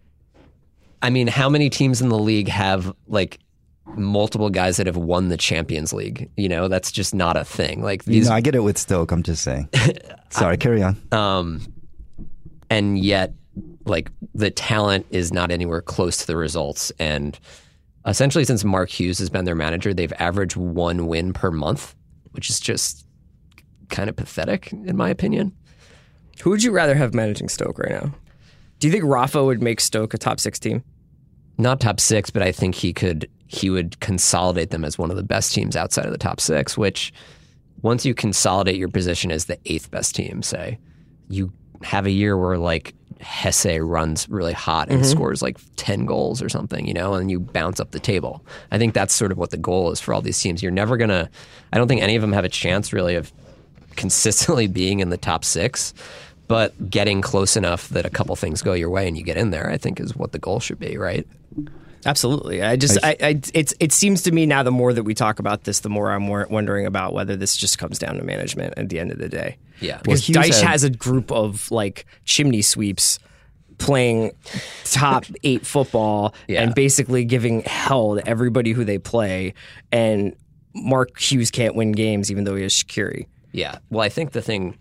I mean, how many teams in the league have like multiple guys that have won the Champions League? You know, that's just not a thing. Like You these, know, I get it with Stoke. I'm just saying. Sorry, carry on. um, and yet, like the talent is not anywhere close to the results. And essentially, since Mark Hughes has been their manager, they've averaged one win per month, which is just kind of pathetic, in my opinion. Who would you rather have managing Stoke right now? Do you think Rafa would make Stoke a top six team? not top six, but I think he could he would consolidate them as one of the best teams outside of the top six. Which once you consolidate your position as the eighth best team, say you have a year where like Jesé runs really hot and mm-hmm. scores like ten goals or something, you know, and you bounce up the table. I think that's sort of what the goal is for all these teams. You're never gonna. I don't think any of them have a chance really of consistently being in the top six. But getting close enough that a couple things go your way and you get in there, I think, is what the goal should be, right? Absolutely. I just, I, I, it's, it seems to me now the more that we talk about this, the more I'm wondering about whether this just comes down to management at the end of the day. Yeah. Because Hughes Dyche had- has a group of like chimney sweeps playing top eight football Yeah. and basically giving hell to everybody who they play. And Mark Hughes can't win games even though he has Shaqiri. Yeah. Well, I think the thing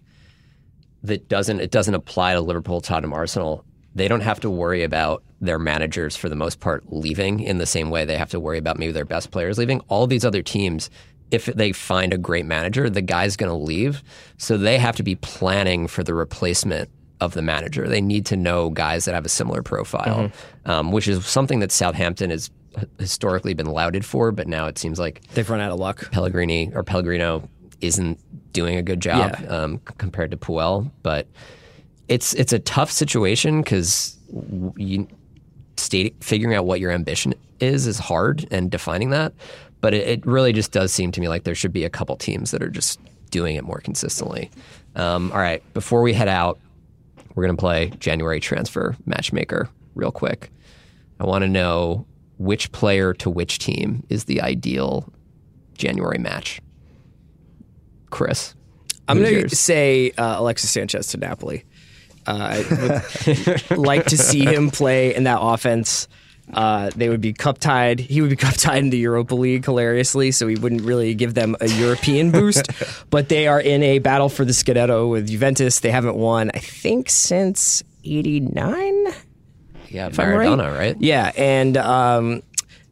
that doesn't it doesn't apply to Liverpool, Tottenham, Arsenal. They don't have to worry about their managers for the most part leaving in the same way they have to worry about maybe their best players leaving. All these other teams, if they find a great manager, the guy's going to leave. So they have to be planning for the replacement of the manager. They need to know guys that have a similar profile, um, which is something that Southampton has historically been lauded for, but now it seems like They've run out of luck. Pellegrini or Pellegrino isn't doing a good job Yeah. um, compared to Puel, but it's it's a tough situation because you state figuring out what your ambition is is hard and defining that. But it, it really just does seem to me like there should be a couple teams that are just doing it more consistently. Um, all right, before we head out, we're gonna play January transfer matchmaker real quick. I want to know which player to which team is the ideal January match. Chris, I'm going to say uh, Alexis Sanchez to Napoli. Uh, I would like to see him play in that offense. Uh, they would be cup tied. He would be cup tied in the Europa League hilariously, so he wouldn't really give them a European boost. but they are in a battle for the Scudetto with Juventus. They haven't won, I think, since '89. yeah, I'm right. Maradona, right? Yeah, and um,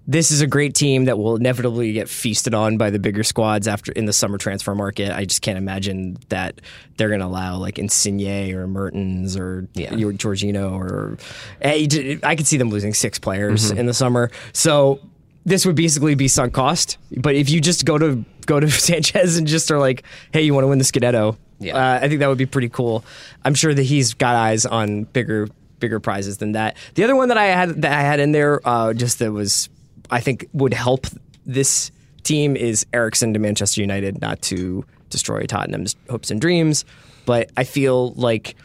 this is a great team that will inevitably get feasted on by the bigger squads after in the summer transfer market. I just can't imagine that they're going to allow like Insigne or Mertens or Yeah. Jorginho or I could see them losing six players in the summer. So this would basically be sunk cost. But if you just go to go to Sanchez and just are like, hey, you want to win the Scudetto? Yeah. Uh, I think that would be pretty cool. I'm sure that he's got eyes on bigger bigger prizes than that. The other one that I had that I had in there, uh, just that was I think would help this team is Eriksen to Manchester United, not to destroy Tottenham's hopes and dreams, but I feel like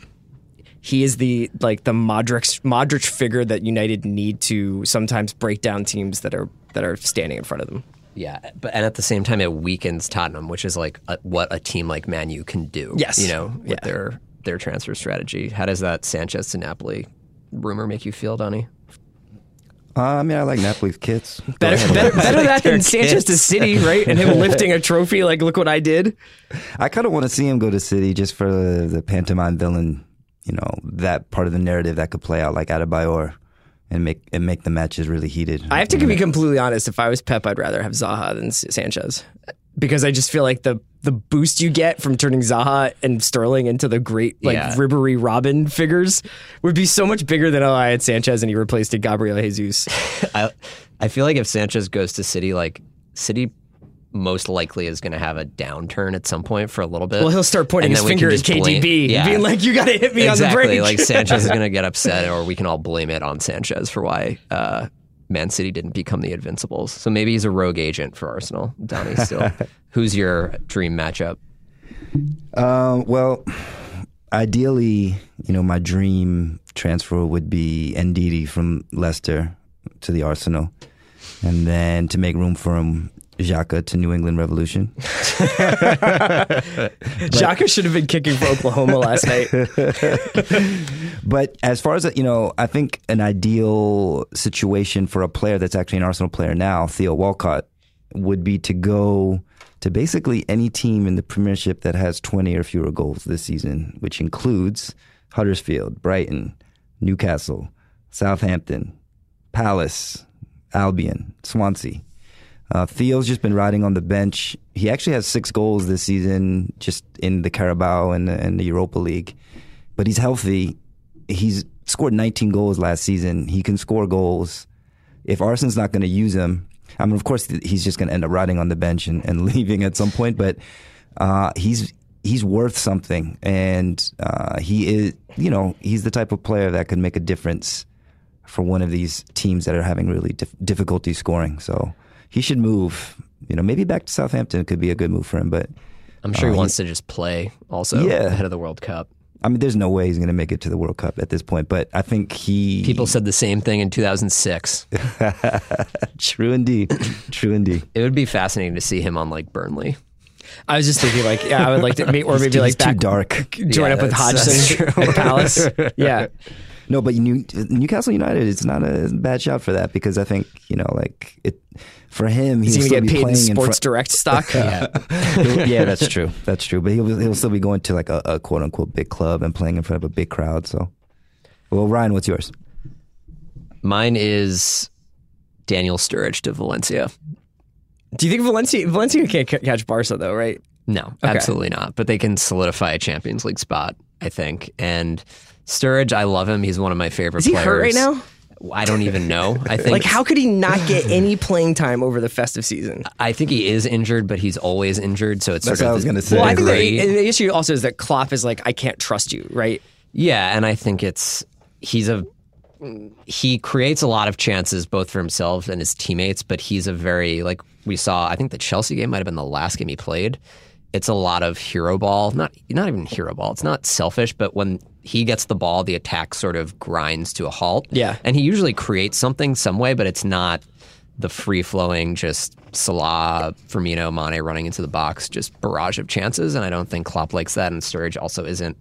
he is the like the Modric Modric figure that United need to sometimes break down teams that are that are standing in front of them. Yeah, but and at the same time, it weakens Tottenham, which is like a, what a team like Man U can do. Yes. you know, with Yeah. their their transfer strategy. How does that Sanchez to Napoli rumor make you feel, Donnie? Uh, I mean, I like Napoli's kits. Go Better, ahead. better, better that than Sanchez to. City, right? And him lifting a trophy, like look what I did. I kind of want to see him go to City just for the, the pantomime villain, you know, that part of the narrative that could play out like Adebayor and make and make the matches really heated. I have to be completely honest. If I was Pep, I'd rather have Zaha than Sanchez because I just feel like the the boost you get from turning Zaha and Sterling into the great like Yeah. Ribery Robben figures would be so much bigger than oh I had Sanchez and he replaced it Gabriel Jesus. I I feel like if Sanchez goes to City, like City most likely is going to have a downturn at some point for a little bit. Well, he'll start pointing his then we can finger at KDB, Yeah. being like, "You got to hit me exactly. on the break." Like Sanchez is going to get upset, or we can all blame it on Sanchez for why uh, Man City didn't become the Invincibles. So maybe he's a rogue agent for Arsenal. Donnie, still, who's your dream matchup? Um, well, ideally, you know, my dream transfer would be Ndidi from Leicester to the Arsenal, and then to make room for him, Xhaka to New England Revolution. Xhaka should have been kicking for Oklahoma last night. But as far as you know, I think an ideal situation for a player that's actually an Arsenal player now, Theo Walcott, would be to go to basically any team in the Premiership that has 20 or fewer goals this season, which includes Huddersfield, Brighton, Newcastle, Southampton, Palace, Albion, Swansea. Uh, Theo's just been riding on the bench. He actually has six goals this season, just in the Carabao and the, and the Europa League. But he's healthy. He's scored 19 goals last season. He can score goals. If Arsenal's not going to use him, I mean, of course, he's just going to end up riding on the bench and, and leaving at some point. But uh, he's he's worth something, and uh, he is, you know, he's the type of player that could make a difference for one of these teams that are having really dif- difficulty scoring. So he should move. You know, maybe back to Southampton could be a good move for him. But I'm sure he Uh, wants to just play also Yeah. ahead of the World Cup. I mean, there's no way he's going to make it to the World Cup at this point. But I think he People said the same thing in 2006. true indeed, true indeed. It would be fascinating to see him on like Burnley. I was just thinking, like, yeah, I would like to, or maybe like too back, dark. join Yeah, up with Hodgson at Palace. Yeah, No, but New, Newcastle United, it's not a bad shot for that because I think you know, like it for him, he's gonna get be paid in playing in Sports front. Direct stock. He'll- yeah, that's true. That's true. But he'll he'll still be going to like a, a quote unquote big club and playing in front of a big crowd. So, well, Ryan, what's yours? Mine is Daniel Sturridge to Valencia. Do you think Valencia Valencia can't c- catch Barca though, right? No, absolutely not. But they can solidify a Champions League spot, I think. And Sturridge, I love him. He's one of my favorite Is he players. hurt right now? I don't even know. I think Like, how could he not get any playing time over the festive season? I think he is injured, but he's always injured. So it's That's sort what of I was gonna say. Well, I think the, degree- and the issue also is that Klopp is like, I can't trust you, right? Yeah, and I think it's he's a he creates a lot of chances both for himself and his teammates, but he's a very like we saw. I think the Chelsea game might have been the last game he played. It's a lot of hero ball, not not even hero ball. It's not selfish, but when he gets the ball, the attack sort of grinds to a halt. Yeah. and he usually creates something some way, but it's not the free flowing just Salah, Firmino, Mane running into the box, just barrage of chances. And I don't think Klopp likes that. And Sturridge also isn't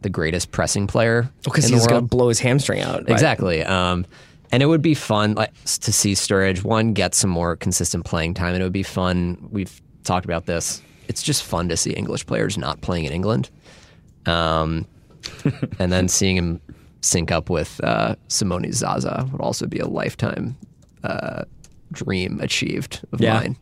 the greatest pressing player Because he's going to blow his hamstring out. right? Exactly. Um, and it would be fun like, to see Sturridge one get some more consistent playing time, and it would be fun. We've talked about this. It's just fun to see English players not playing in England, um, and then seeing him sync up with uh, Simone Zaza would also be a lifetime uh, dream achieved of Yeah. mine.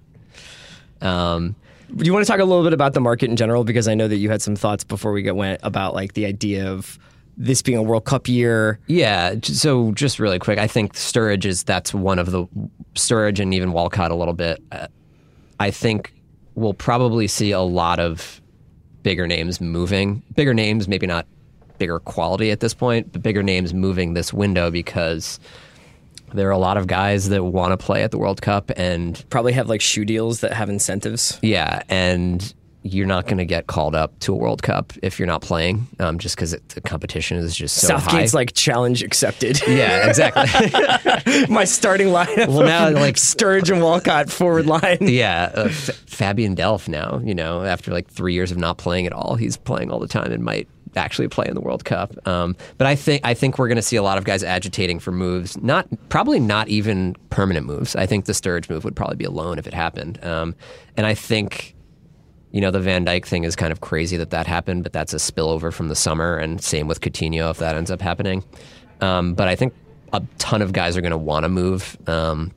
Um, Do you want to talk a little bit about the market in general? Because I know that you had some thoughts before we get went about like the idea of this being a World Cup year. Yeah. So just really quick, I think Sturridge is that's one of the Sturridge and even Walcott a little bit. Uh, I think we'll probably see a lot of bigger names moving. Bigger names, maybe not bigger quality at this point, but bigger names moving this window because there are a lot of guys that want to play at the World Cup and Probably have like shoe deals that have incentives. yeah, and you're not going to get called up to a World Cup if you're not playing, um, just because the competition is just so Southgate's high. like challenge accepted. yeah, exactly. My starting lineup. Well, now, like- Sturridge and Walcott forward line. Yeah, uh, F- Fabian Delph now, you know, after like three years of not playing at all, he's playing all the time and might actually play in the World Cup. Um, but I think I think we're going to see a lot of guys agitating for moves. Not probably not even permanent moves. I think the Sturridge move would probably be a loan if it happened. Um, and I think. You know the Van Dijk thing is kind of crazy that that happened, but that's a spillover from the summer, and same with Coutinho if that ends up happening. Um, but I think a ton of guys are going to want to move. Um,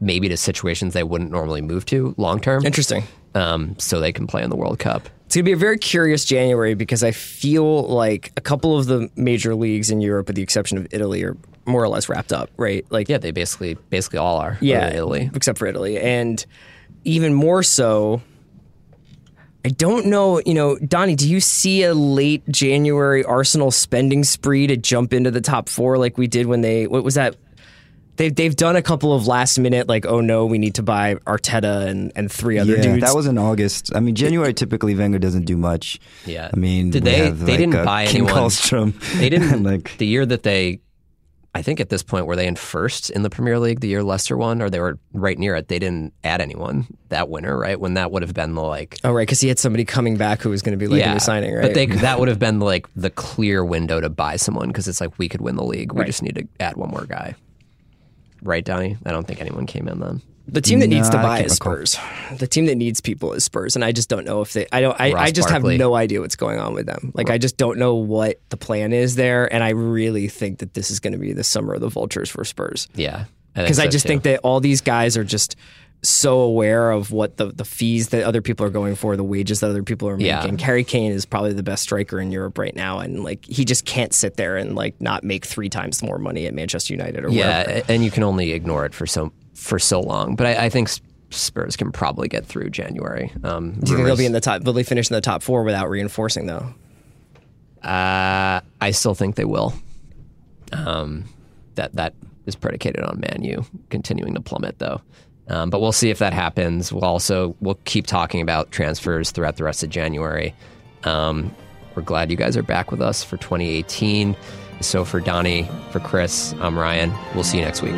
maybe to situations they wouldn't normally move to long term. Interesting. Um, so they can play in the World Cup. It's going to be a very curious January because I feel like a couple of the major leagues in Europe, with the exception of Italy, are more or less wrapped up, right? Like, Yeah, they basically basically all are. yeah, Italy. except for Italy, and even more so. I don't know, you know, Donnie, do you see a late January Arsenal spending spree to jump into the top four like we did when they, what was that? They've, they've done a couple of last minute, like, oh no, we need to buy Arteta and, and three other yeah, dudes. that was in August. I mean, January typically Wenger doesn't do much. Yeah. I mean, Did they- have, they like, didn't uh, buy Kim anyone. Kallstrom. They didn't like the year that they. I think at this point were they in first in the Premier League the year Leicester won, or they were right near it. They didn't add anyone that winter, right? When that would have been the like oh, right, because he had somebody coming back who was going to be late in the signing, right? But they that would have been like the clear window to buy someone because it's like we could win the league. We Right. just need to add one more guy. Right, Donnie? I don't think anyone came in then. The team that needs to buy can't is. Spurs. The team that needs people is Spurs, and I just don't know if they. I don't. I, I just Barkley. have no idea what's going on with them. Like I just don't know what the plan is there, and I really think that this is going to be the summer of the vultures for Spurs. Yeah. Because I so, just too. think that all these guys are just so aware of what the, the fees that other people are going for, the wages that other people are Yeah. making. Harry Kane is probably the best striker in Europe right now, and like he just can't sit there and like not make three times more money at Manchester United or wherever. Yeah, and you can only ignore it for so for so long. But I, I think Spurs can probably get through January. Um, Do you think they'll be in the top? Will they finish in the top four without reinforcing though? Uh, I still think they will. Um, that that is predicated on Manu continuing to plummet, though. Um, but we'll see if that happens. We'll also we'll keep talking about transfers throughout the rest of January. Um, we're glad you guys are back with us for 2018. So for Donnie, for Chris, I'm Ryan. We'll see you next week.